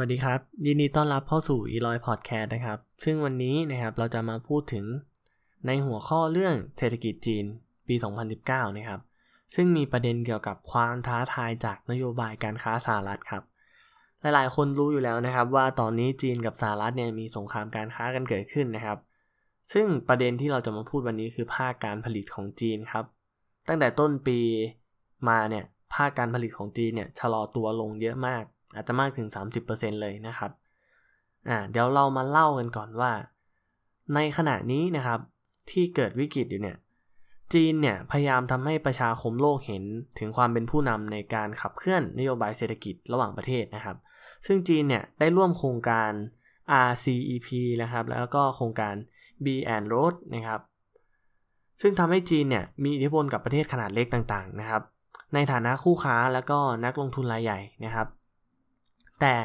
วัสดีครับ ยินดีต้อนรับเข้าสู่อีลอยพอดแคสต์นะครับ ซึ่งวันนี้นะครับเราจะมาพูดถึงในหัวข้อเรื่องเศรษฐกิจจีนปี 2019 นะครับ ซึ่งมีประเด็นเกี่ยวกับความท้าทายจากนโยบายการค้าสหรัฐครับ หลายๆ คนรู้อยู่แล้วนะครับ ว่าตอนนี้จีนกับสหรัฐเนี่ยมีสงครามการค้ากันเกิดขึ้นนะครับ ซึ่งประเด็นที่เราจะมาพูดวันนี้คือภาคการผลิตของจีนครับ ตั้งแต่ต้นปีมาเนี่ยภาคการผลิตของจีนเนี่ยชะลอตัวลงเยอะมาก อาจจะมากถึง 30%เลยนะครับอ่าเดี๋ยวเรามาเล่ากันก่อนว่า ในขณะนี้นะครับที่เกิดวิกฤตอยู่เนี่ยจีนเนี่ยพยายามทำให้ประชาคมโลกเห็นถึงความเป็นผู้นำในการขับเคลื่อนนโยบายเศรษฐกิจระหว่างประเทศนะครับ ซึ่งจีนเนี่ยได้ร่วมโครงการ RCEP นะครับ แล้วก็โครงการ B and Road นะครับ ซึ่งทำให้จีนเนี่ยมีอิทธิพลกับประเทศขนาดเล็กต่างๆนะครับ ในฐานะคู่ค้าแล้วก็นักลงทุนรายใหญ่นะครับ แต่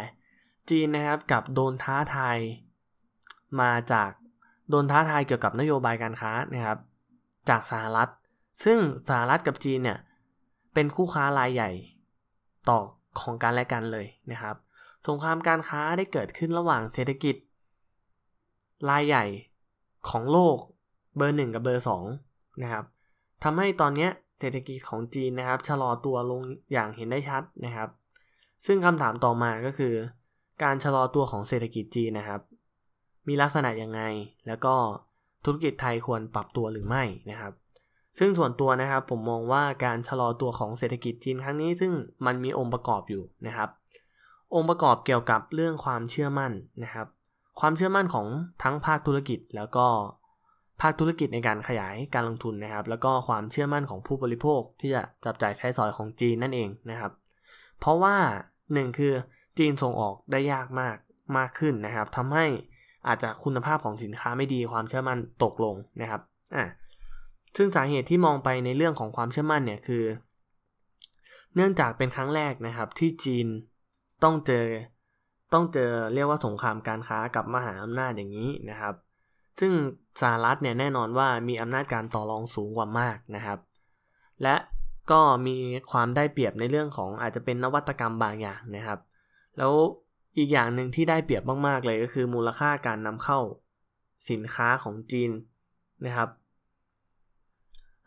จีนนะครับกับโดนท้าทายมาจากโดนท้าทายเกี่ยวกับนโยบายการค้านะครับ จากสหรัฐ ซึ่งสหรัฐกับจีนเนี่ยเป็นคู่ค้ารายใหญ่ต่อของกันและกันเลยนะครับ สงครามการค้าได้เกิดขึ้นระหว่างเศรษฐกิจ รายใหญ่ของโลกเบอร์หนึ่งกับเบอร์สองนะครับทำให้ตอนนี้เศรษฐกิจของจีนนะครับชะลอตัวลงอย่างเห็นได้ชัดนะครับ ซึ่งคำถามต่อมาก็คือ การชะลอตัวของเศรษฐกิจจีนนะครับ มีลักษณะยังไง แล้วก็ธุรกิจไทยควรปรับตัวหรือไม่นะครับ ซึ่งส่วนตัวนะครับผมมองว่าการชะลอตัวของเศรษฐกิจจีนครั้งนี้ ซึ่งมันมีองค์ประกอบอยู่นะครับ องค์ประกอบเกี่ยวกับเรื่องความเชื่อมั่นนะครับ ความเชื่อมั่นของทั้งภาคธุรกิจแล้วก็ภาคธุรกิจในการขยายการลงทุนนะครับ แล้วก็ความเชื่อมั่นของผู้บริโภคที่จะจับจ่ายใช้สอยของจีนนั่นเองนะครับ เพราะว่า หนึ่งคือจีนส่งออกได้ยากมากมากขึ้นนะครับทำให้อาจจะคุณภาพของสินค้าไม่ดีความเชื่อมั่นตกลงนะครับอ่าซึ่งสาเหตุที่มองไปในเรื่องของความเชื่อมั่นเนี่ยคือ เนื่องจากเป็นครั้งแรกนะครับที่จีนต้องเจอต้องเจอเรียกว่าสงครามการค้ากับมหาอำนาจอย่างนี้นะครับ ซึ่งสหรัฐเนี่ยแน่นอนว่ามีอำนาจการต่อรองสูงกว่ามากนะครับ และ ก็มีความได้เปรียบในเรื่องของอาจจะเป็นนวัตกรรมบางอย่างนะครับ แล้วอีกอย่างหนึ่งที่ได้เปรียบมากๆเลยก็คือมูลค่าการนำเข้าสินค้าของจีนนะครับ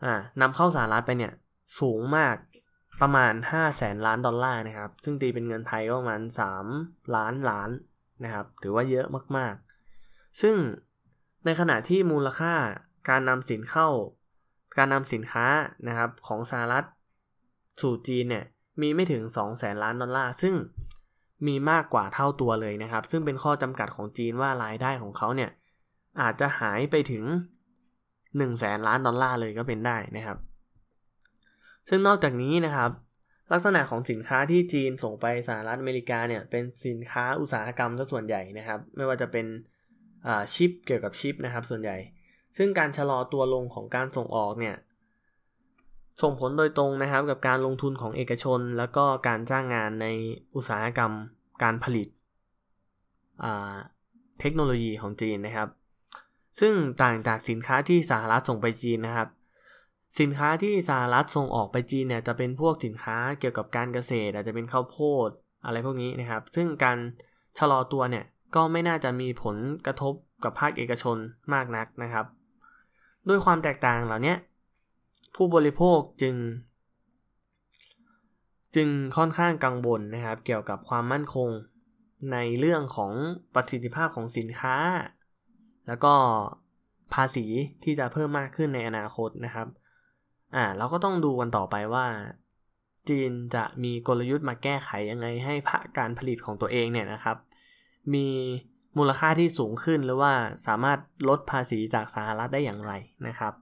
อ่านำเข้าสหรัฐไปเนี่ยสูงมากประมาณ5แสนล้านดอลลาร์นะครับ ซึ่งตีเป็นเงินไทยก็ประมาณ 3 ล้านล้านนะครับ ถือว่าเยอะมากๆ ซึ่งในขณะที่มูลค่าการนำสินเข้า การนำสินค้านะครับของสหรัฐสู่จีนเนี่ยมีไม่ถึง2แสนล้านดอลลาร์ ซึ่งมีมากกว่าเท่าตัวเลยนะครับ ซึ่งเป็นข้อจำกัดของจีนว่ารายได้ของเขาเนี่ยอาจจะหายไปถึง1แสนล้านดอลลาร์เลยก็เป็นได้นะครับ ซึ่งนอกจากนี้นะครับ ลักษณะของสินค้าที่จีนส่งไปสหรัฐอเมริกาเนี่ยเป็นสินค้าอุตสาหกรรมซะส่วนใหญ่นะครับ ไม่ว่าจะเป็นชิปเกี่ยวกับชิปนะครับส่วนใหญ่ ซึ่งการชะลอตัวลงของการส่งออกเนี่ยส่งผลโดยตรงนะครับกับการลงทุนของเอกชน แล้วก็การจ้างงานในอุตสาหกรรมการผลิตเทคโนโลยีของจีนนะครับ ซึ่งต่างจากสินค้าที่สหรัฐส่งไปจีนนะครับ สินค้าที่สหรัฐส่งออกไปจีนเนี่ยจะเป็นพวกสินค้าเกี่ยวกับการเกษตร อาจจะเป็นข้าวโพดอะไรพวกนี้นะครับ ซึ่งการชะลอตัวเนี่ยก็ไม่น่าจะมีผลกระทบกับภาคเอกชนมากนักนะครับ ด้วยความแตกต่างเหล่านี้ผู้บริโภคจึง จึงค่อนข้างกังวลนะครับ เกี่ยวกับความมั่นคงในเรื่องของประสิทธิภาพของสินค้า แล้วก็ภาษีที่จะเพิ่มมากขึ้นในอนาคตนะครับอ่าเราก็ต้องดูกันต่อไปว่า จีนจะมีกลยุทธ์มาแก้ไขยังไงให้ภาคการผลิตของตัวเองเนี่ยนะครับ มี มูลค่าที่สูงขึ้นหรือว่าสามารถลดภาษีจากสหรัฐได้อย่างไรนะครับ